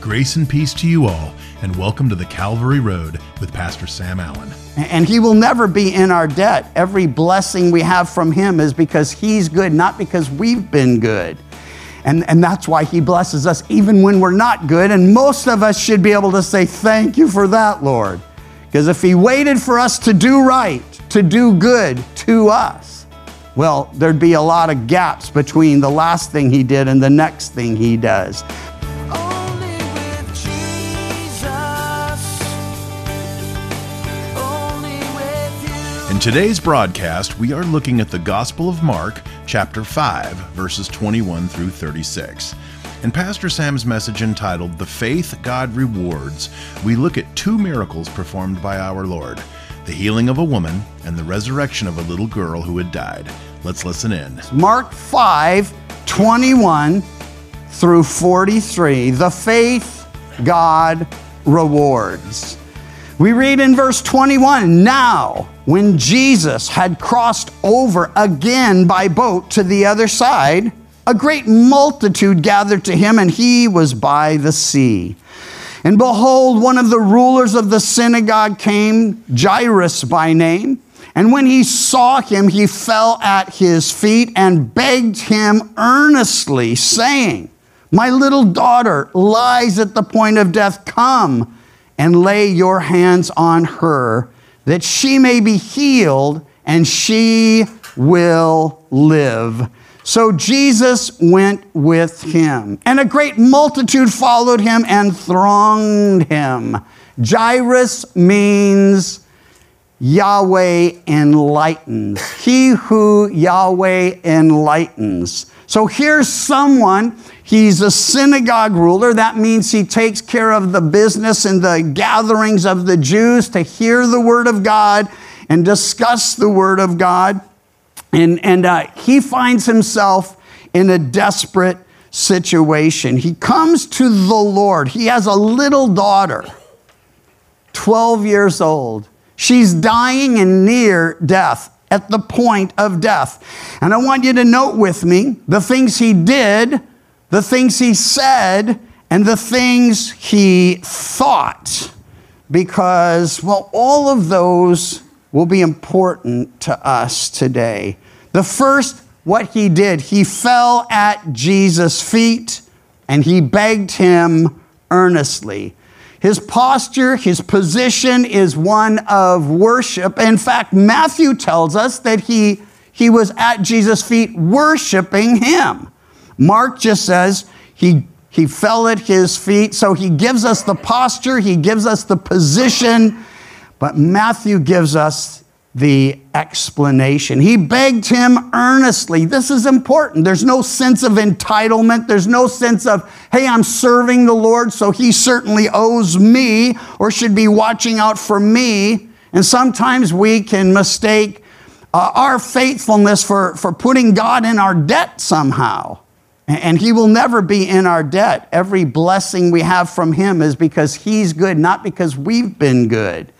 Grace and peace to you all, and welcome to the Calvary Road with Pastor Sam Allen. And He will never be in our debt. Every blessing we have from Him is because He's good, not because we've been good. And, and that's why He blesses us even when we're not good. And most of us should be able to say, Thank you for that, Lord. Because if He waited for us to do right, to do good to us, well, there'd be a lot of gaps between the last thing He did and the next thing He does. In today's broadcast, we are looking at the Gospel of Mark, chapter 5, verses 21 through 36. In Pastor Sam's message entitled The Faith God Rewards, we look at two miracles performed by our Lord the healing of a woman and the resurrection of a little girl who had died. Let's listen in. Mark 5 21 through 43. The faith God rewards. We read in verse 21 Now, when Jesus had crossed over again by boat to the other side, a great multitude gathered to him, and he was by the sea. And behold, one of the rulers of the synagogue came, Jairus by name. And when he saw him, he fell at his feet and begged him earnestly, saying, My little daughter lies at the point of death. Come and lay your hands on her, that she may be healed and she will live. So Jesus went with him, and a great multitude followed him and thronged him. Jairus means Yahweh enlightens. He who Yahweh enlightens. So here's someone, he's a synagogue ruler. That means he takes care of the business and the gatherings of the Jews to hear the word of God and discuss the word of God. And, and uh, he finds himself in a desperate situation. He comes to the Lord. He has a little daughter, 12 years old. She's dying and near death, at the point of death. And I want you to note with me the things he did, the things he said, and the things he thought. Because, well, all of those will be important to us today. The first, what he did, he fell at Jesus' feet and he begged him earnestly. His posture, his position is one of worship. In fact, Matthew tells us that he, he was at Jesus' feet worshiping him. Mark just says he, he fell at his feet. So he gives us the posture, he gives us the position, but Matthew gives us the explanation. He begged him earnestly. This is important. There's no sense of entitlement. There's no sense of, hey, I'm serving the Lord, so he certainly owes me or should be watching out for me. And sometimes we can mistake uh, our faithfulness for, for putting God in our debt somehow. And he will never be in our debt. Every blessing we have from him is because he's good, not because we've been good.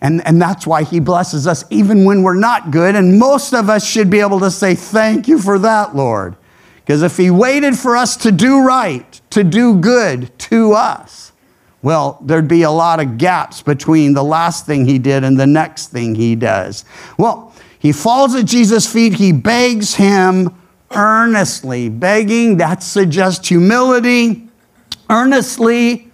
And, and that's why he blesses us even when we're not good. And most of us should be able to say, Thank you for that, Lord. Because if he waited for us to do right, to do good to us, well, there'd be a lot of gaps between the last thing he did and the next thing he does. Well, he falls at Jesus' feet, he begs him earnestly. Begging, that suggests humility. Earnestly,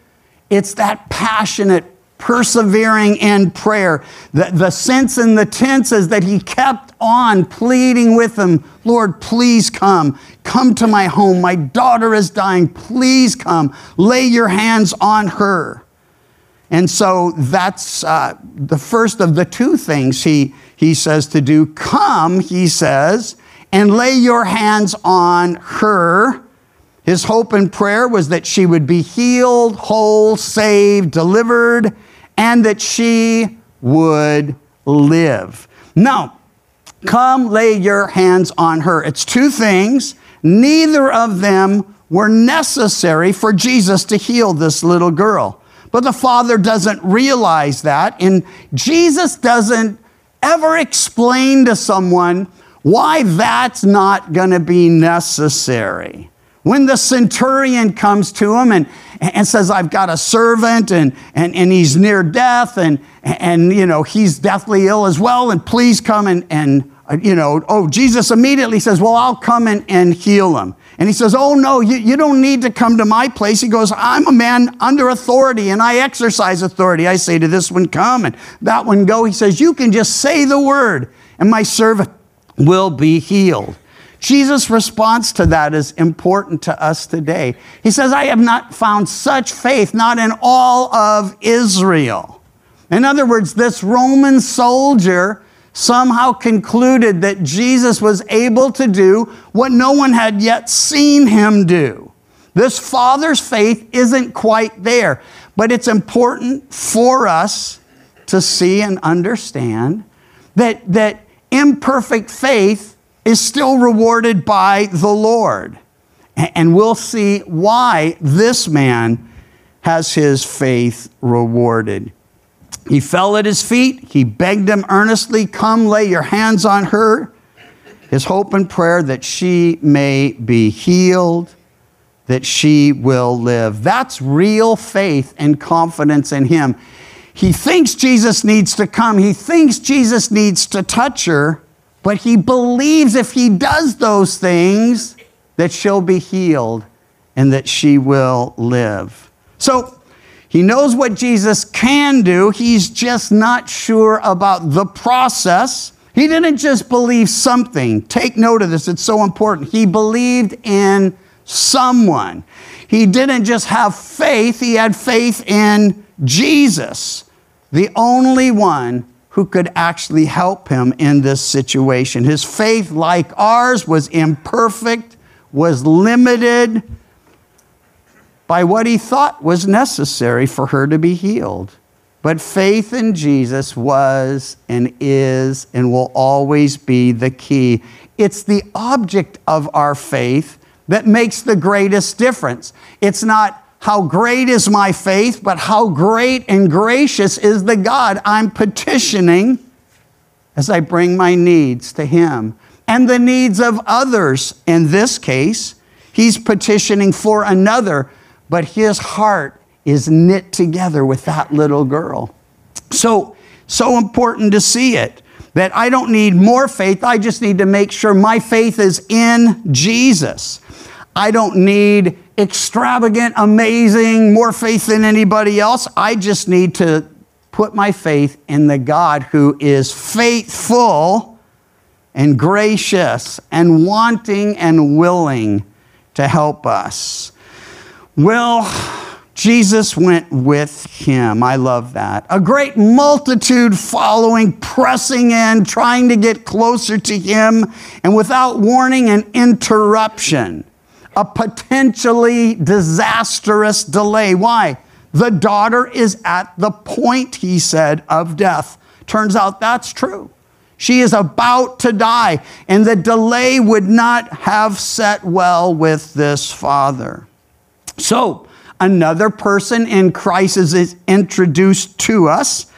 it's that passionate persevering in prayer. The, the sense and the tense is that he kept on pleading with him, Lord, please come. Come to my home. My daughter is dying. Please come. Lay your hands on her. And so that's uh, the first of the two things he, he says to do. Come, he says, and lay your hands on her. His hope and prayer was that she would be healed, whole, saved, delivered, and that she would live. Now, come lay your hands on her. It's two things. Neither of them were necessary for Jesus to heal this little girl. But the father doesn't realize that, and Jesus doesn't ever explain to someone why that's not going to be necessary. When the centurion comes to him and, and says, I've got a servant and, and, and he's near death and, and, you know, he's deathly ill as well, and please come and, and you know, oh, Jesus immediately says, Well, I'll come and, and heal him. And he says, Oh, no, you, you don't need to come to my place. He goes, I'm a man under authority and I exercise authority. I say to this one, Come, and that one, go. He says, You can just say the word, and my servant will be healed. Jesus' response to that is important to us today. He says, I have not found such faith, not in all of Israel. In other words, this Roman soldier somehow concluded that Jesus was able to do what no one had yet seen him do. This father's faith isn't quite there, but it's important for us to see and understand that, that imperfect faith is still rewarded by the Lord. And we'll see why this man has his faith rewarded. He fell at his feet. He begged him earnestly, Come lay your hands on her. His hope and prayer that she may be healed, that she will live. That's real faith and confidence in him. He thinks Jesus needs to come, he thinks Jesus needs to touch her, but he believes if he does those things, that she'll be healed and that she will live. So he knows what Jesus can do, he's just not sure about the process. He didn't just believe something. Take note of this, it's so important. He believed in someone. He didn't just have faith, he had faith in Jesus, the only one who could actually help him in this situation. His faith, like ours, was imperfect, was limited by what he thought was necessary for her to be healed. But faith in Jesus was and is and will always be the key. It's the object of our faith that makes the greatest difference. It's not how great is my faith, but how great and gracious is the God I'm petitioning as I bring my needs to Him and the needs of others. In this case, He's petitioning for another, but his heart is knit together with that little girl. So, so important to see it that I don't need more faith. I just need to make sure my faith is in Jesus. I don't need extravagant, amazing, more faith than anybody else. I just need to put my faith in the God who is faithful and gracious and wanting and willing to help us. Well, Jesus went with him. I love that. A great multitude following, pressing in, trying to get closer to him, and without warning and interruption a potentially disastrous delay. Why? The daughter is at the point, he said, of death. Turns out that's true. She is about to die, and the delay would not have set well with this father. So, another person in crisis is introduced to us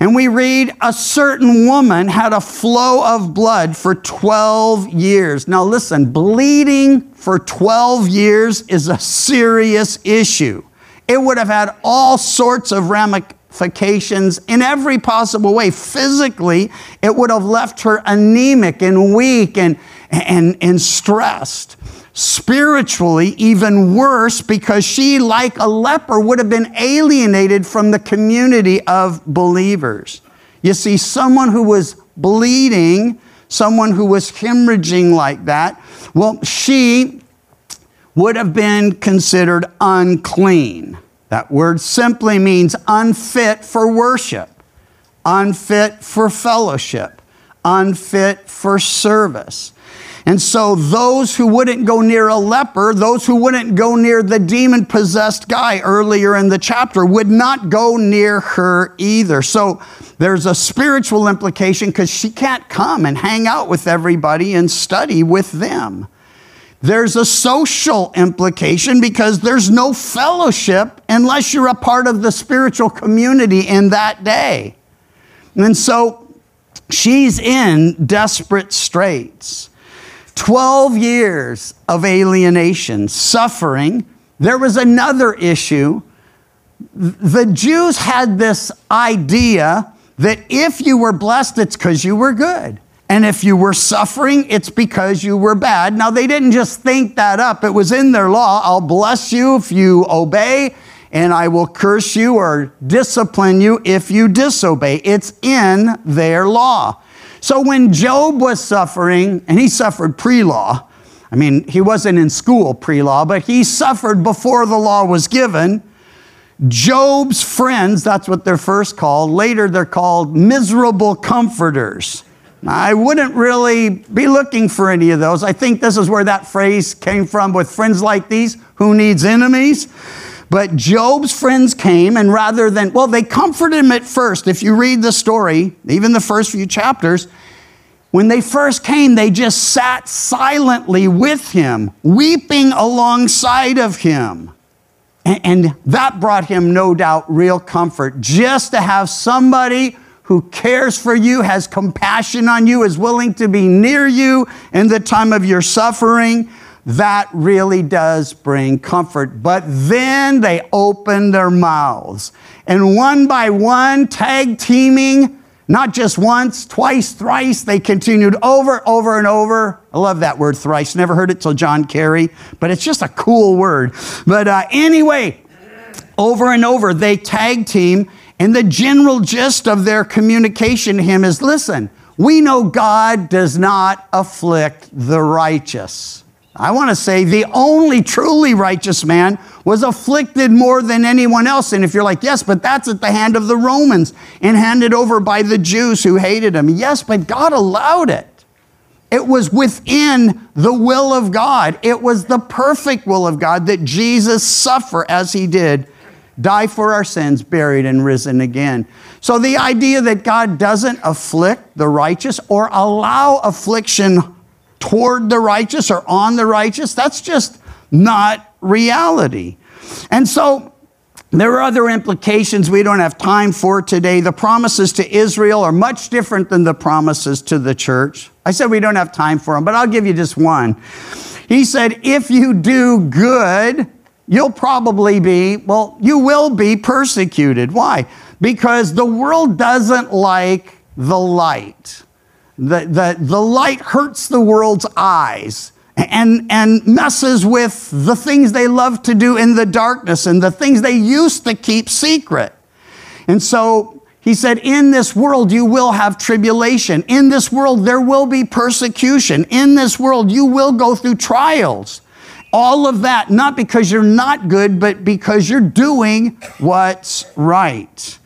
and we read a certain woman had a flow of blood for 12 years. Now, listen, bleeding for 12 years is a serious issue. It would have had all sorts of ramifications in every possible way. Physically, it would have left her anemic and weak and, and, and stressed spiritually even worse because she, like a leper, would have been alienated from the community of believers. You see, someone who was bleeding, someone who was hemorrhaging like that, well, she would have been considered unclean. That word simply means unfit for worship, unfit for fellowship, unfit for service. And so those who wouldn't go near a leper, those who wouldn't go near the demon possessed guy earlier in the chapter, would not go near her either. So there's a spiritual implication because she can't come and hang out with everybody and study with them. There's a social implication because there's no fellowship unless you're a part of the spiritual community in that day. And so she's in desperate straits. 12 years of alienation, suffering, there was another issue. The Jews had this idea that if you were blessed, it's because you were good. And if you were suffering, it's because you were bad. Now, they didn't just think that up, it was in their law. I'll bless you if you obey, and I will curse you or discipline you if you disobey. It's in their law. So when Job was suffering, and he suffered pre law, I mean, he wasn't in school pre law, but he suffered before the law was given. Job's friends, that's what they're first called. Later, they're called miserable comforters. I wouldn't really be looking for any of those. I think this is where that phrase came from with friends like these, who needs enemies? But Job's friends came, and rather than, well, they comforted him at first. If you read the story, even the first few chapters, when they first came, they just sat silently with him, weeping alongside of him. And, that brought him, no doubt, real comfort just to have somebody who cares for you, has compassion on you, is willing to be near you in the time of your suffering that really does bring comfort. But then they open their mouths. And one by one, tag teaming, not just once, twice, thrice, they continued over, over, and over. I love that word thrice. Never heard it till John Kerry, but it's just a cool word. But uh, anyway, over and over, they tag team. And the general gist of their communication to him is listen, we know God does not afflict the righteous. I want to say the only truly righteous man was afflicted more than anyone else. And if you're like, yes, but that's at the hand of the Romans and handed over by the Jews who hated him. Yes, but God allowed it. It was within the will of God. It was the perfect will of God that Jesus suffer as he did, die for our sins, buried and risen again. So the idea that God doesn't afflict the righteous or allow affliction toward the righteous or on the righteous. That's just not reality. And so there are other implications we don't have time for today. The promises to Israel are much different than the promises to the church. I said we don't have time for them, but I'll give you just one. He said, if you do good, you'll probably be, well, you will be persecuted. Why? Because the world doesn't like the light. The, the, the light hurts the world's eyes and, and messes with the things they love to do in the darkness and the things they used to keep secret. And so he said, In this world you will have tribulation. In this world there will be persecution. In this world you will go through trials. All of that, not because you're not good, but because you're doing what's right.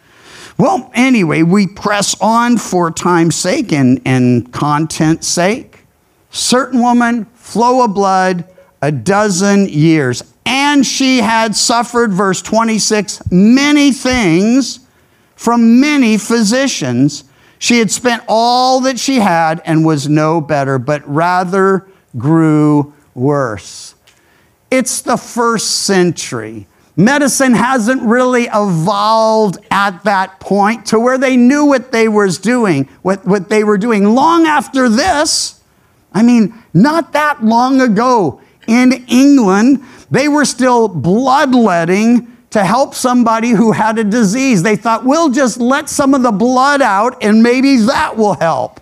Well, anyway, we press on for time's sake and, and content's sake. Certain woman, flow of blood, a dozen years. And she had suffered, verse 26, many things from many physicians. She had spent all that she had and was no better, but rather grew worse. It's the first century. Medicine hasn't really evolved at that point to where they knew what they was doing, what, what they were doing. Long after this, I mean, not that long ago in England, they were still bloodletting to help somebody who had a disease. They thought, we'll just let some of the blood out and maybe that will help.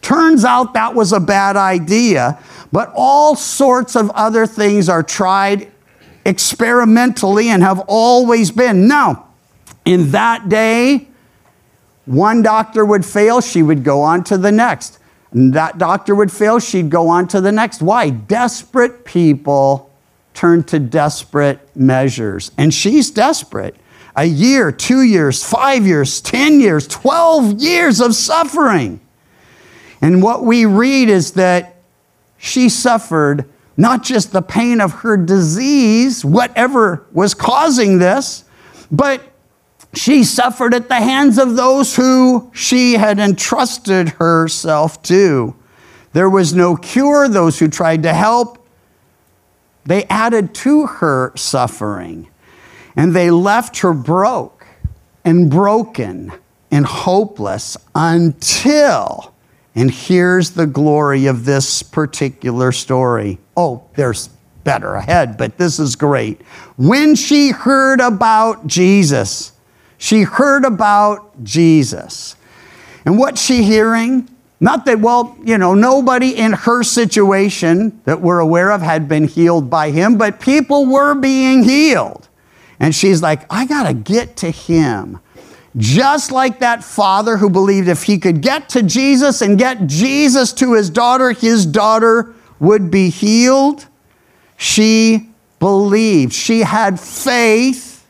Turns out that was a bad idea, but all sorts of other things are tried experimentally and have always been. Now, in that day, one doctor would fail, she would go on to the next. And that doctor would fail, she'd go on to the next. Why? Desperate people turn to desperate measures. And she's desperate. A year, two years, five years, 10 years, 12 years of suffering. And what we read is that she suffered not just the pain of her disease, whatever was causing this, but she suffered at the hands of those who she had entrusted herself to. There was no cure. Those who tried to help, they added to her suffering. And they left her broke and broken and hopeless until And here's the glory of this particular story. Oh, there's better ahead, but this is great. When she heard about Jesus, she heard about Jesus. And what's she hearing? Not that, well, you know, nobody in her situation that we're aware of had been healed by him, but people were being healed. And she's like, I got to get to him. Just like that father who believed if he could get to Jesus and get Jesus to his daughter, his daughter would be healed. She believed. She had faith.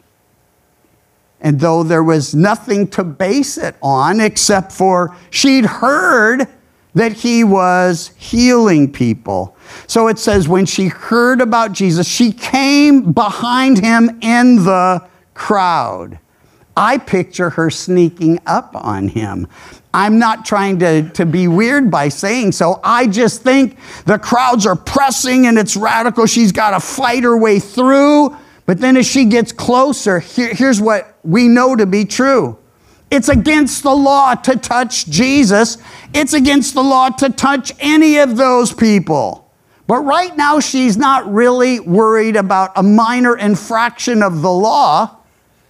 And though there was nothing to base it on except for she'd heard that he was healing people. So it says, when she heard about Jesus, she came behind him in the crowd. I picture her sneaking up on him. I'm not trying to, to be weird by saying so. I just think the crowds are pressing and it's radical. She's got to fight her way through. But then as she gets closer, here- here's what we know to be true it's against the law to touch Jesus, it's against the law to touch any of those people. But right now, she's not really worried about a minor infraction of the law.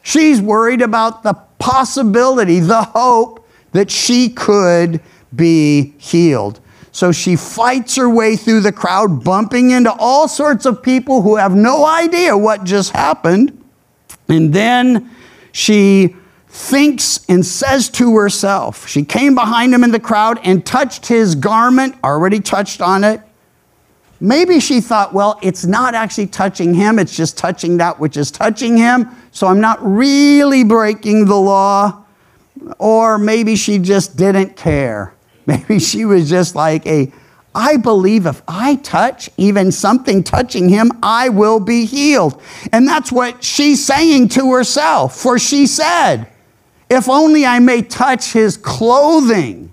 She's worried about the possibility, the hope that she could be healed. So she fights her way through the crowd, bumping into all sorts of people who have no idea what just happened. And then she thinks and says to herself, she came behind him in the crowd and touched his garment, already touched on it. Maybe she thought, well, it's not actually touching him, it's just touching that which is touching him, so I'm not really breaking the law. Or maybe she just didn't care. Maybe she was just like a, I believe if I touch even something touching him, I will be healed. And that's what she's saying to herself. For she said, If only I may touch his clothing,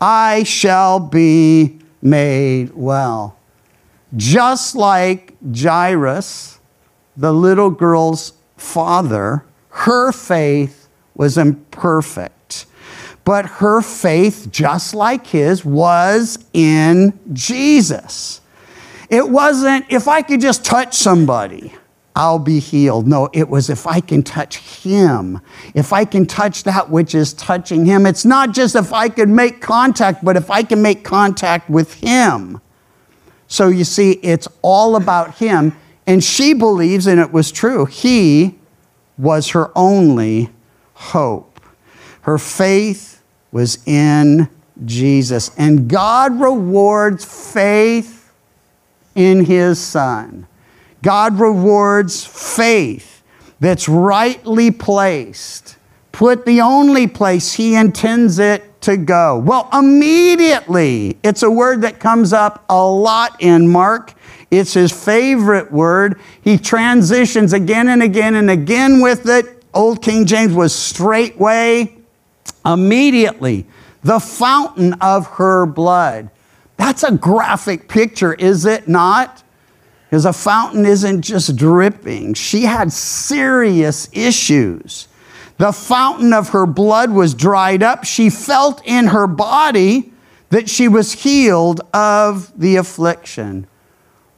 I shall be made well. Just like Jairus, the little girl's father, her faith was imperfect. But her faith, just like his, was in Jesus. It wasn't, if I could just touch somebody, I'll be healed. No, it was if I can touch him, if I can touch that which is touching him. It's not just if I could make contact, but if I can make contact with him. So you see, it's all about him. And she believes, and it was true, he was her only hope. Her faith was in Jesus. And God rewards faith in his son. God rewards faith that's rightly placed, put the only place he intends it to go. Well, immediately, it's a word that comes up a lot in Mark. It's his favorite word. He transitions again and again and again with it. Old King James was straightway, immediately, the fountain of her blood. That's a graphic picture, is it not? Because a fountain isn't just dripping. She had serious issues. The fountain of her blood was dried up. She felt in her body that she was healed of the affliction.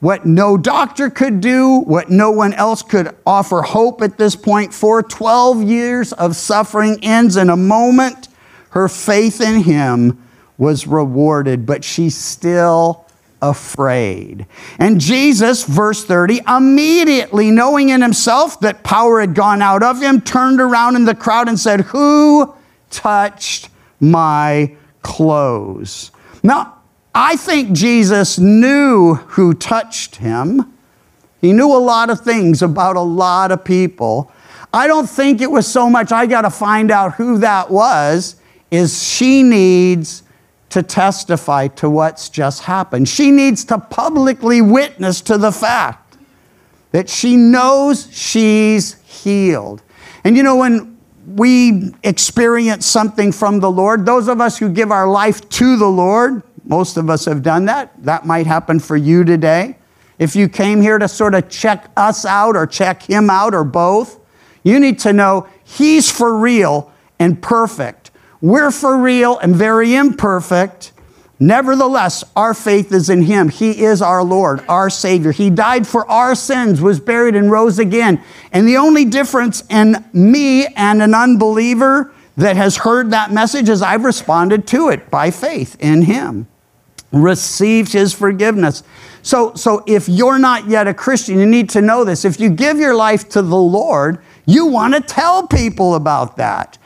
What no doctor could do, what no one else could offer hope at this point for 12 years of suffering ends in a moment. Her faith in him was rewarded, but she still afraid. And Jesus, verse 30, immediately knowing in himself that power had gone out of him, turned around in the crowd and said, Who touched my clothes? Now, I think Jesus knew who touched him. He knew a lot of things about a lot of people. I don't think it was so much, I got to find out who that was, is she needs to testify to what's just happened. She needs to publicly witness to the fact that she knows she's healed. And you know, when we experience something from the Lord, those of us who give our life to the Lord, most of us have done that. That might happen for you today. If you came here to sort of check us out or check him out or both, you need to know he's for real and perfect. We're for real and very imperfect, Nevertheless, our faith is in him. He is our Lord, our Savior. He died for our sins, was buried, and rose again. And the only difference in me and an unbeliever that has heard that message is I've responded to it by faith in him, received his forgiveness. So, so if you're not yet a Christian, you need to know this. If you give your life to the Lord, you want to tell people about that.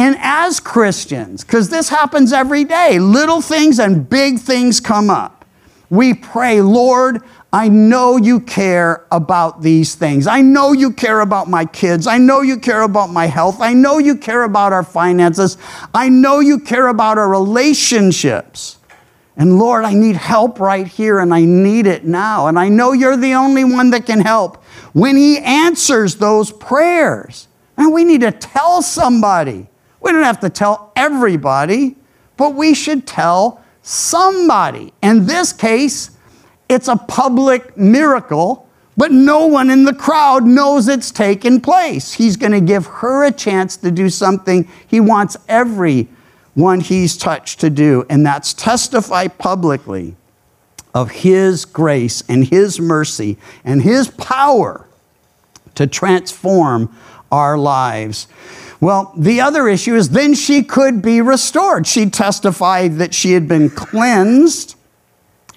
And as Christians, because this happens every day, little things and big things come up. We pray, Lord, I know you care about these things. I know you care about my kids. I know you care about my health. I know you care about our finances. I know you care about our relationships. And Lord, I need help right here and I need it now. And I know you're the only one that can help when He answers those prayers. And we need to tell somebody. We don't have to tell everybody, but we should tell somebody. In this case, it's a public miracle, but no one in the crowd knows it's taken place. He's going to give her a chance to do something he wants everyone he's touched to do, and that's testify publicly of his grace and his mercy and his power to transform our lives. Well, the other issue is then she could be restored. She testified that she had been cleansed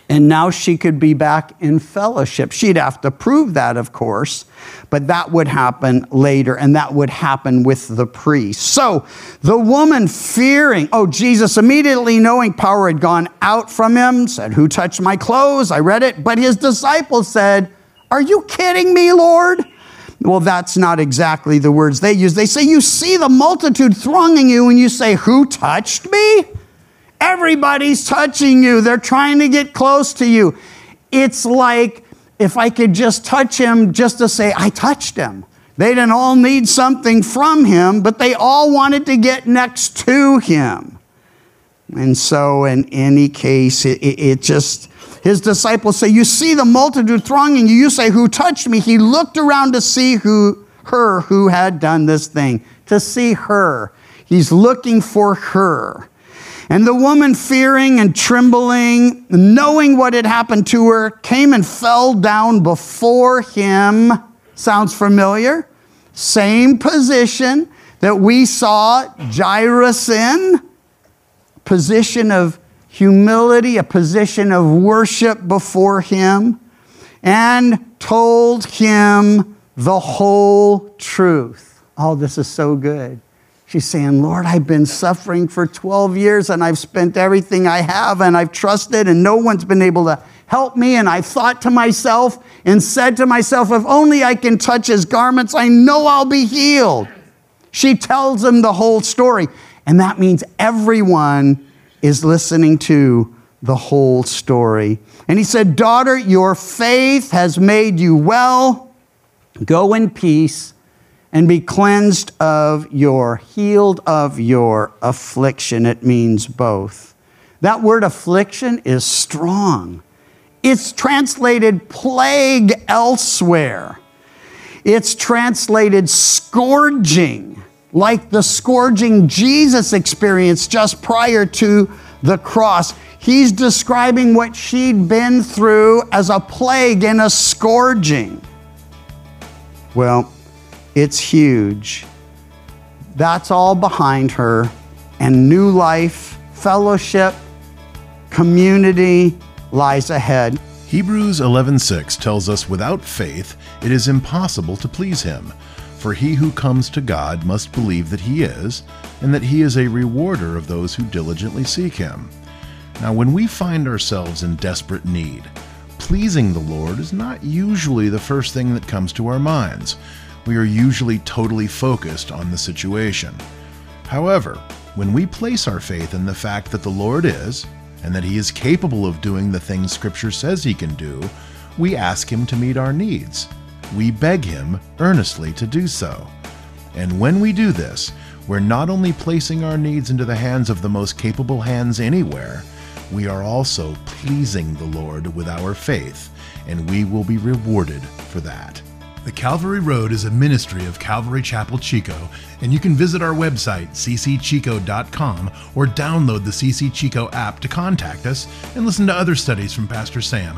and now she could be back in fellowship. She'd have to prove that, of course, but that would happen later, and that would happen with the priest. So the woman fearing, oh, Jesus immediately knowing power had gone out from him, said, Who touched my clothes? I read it. But his disciples said, Are you kidding me, Lord? Well, that's not exactly the words they use. They say, You see the multitude thronging you, and you say, Who touched me? Everybody's touching you. They're trying to get close to you. It's like if I could just touch him just to say, I touched him. They didn't all need something from him, but they all wanted to get next to him. And so, in any case, it, it, it just, his disciples say, You see the multitude thronging you. You say, Who touched me? He looked around to see who, her who had done this thing, to see her. He's looking for her. And the woman, fearing and trembling, knowing what had happened to her, came and fell down before him. Sounds familiar? Same position that we saw Jairus in position of humility, a position of worship before him, and told him the whole truth. Oh, this is so good. She's saying, Lord, I've been suffering for 12 years and I've spent everything I have and I've trusted and no one's been able to help me. And I've thought to myself and said to myself, if only I can touch his garments, I know I'll be healed. She tells him the whole story. And that means everyone is listening to the whole story. And he said, Daughter, your faith has made you well. Go in peace and be cleansed of your, healed of your affliction. It means both. That word affliction is strong. It's translated plague elsewhere. It's translated scourging, like the scourging Jesus experienced just prior to the cross. He's describing what she'd been through as a plague and a scourging. Well, it's huge. That's all behind her, and new life, fellowship, community lies ahead. Hebrews 11:6 tells us without faith it is impossible to please him. For he who comes to God must believe that he is, and that he is a rewarder of those who diligently seek him. Now, when we find ourselves in desperate need, pleasing the Lord is not usually the first thing that comes to our minds. We are usually totally focused on the situation. However, when we place our faith in the fact that the Lord is, and that He is capable of doing the things Scripture says He can do, we ask Him to meet our needs. We beg Him earnestly to do so. And when we do this, we're not only placing our needs into the hands of the most capable hands anywhere, we are also pleasing the Lord with our faith, and we will be rewarded for that. The Calvary Road is a ministry of Calvary Chapel Chico, and you can visit our website, ccchico.com, or download the CC Chico app to contact us and listen to other studies from Pastor Sam.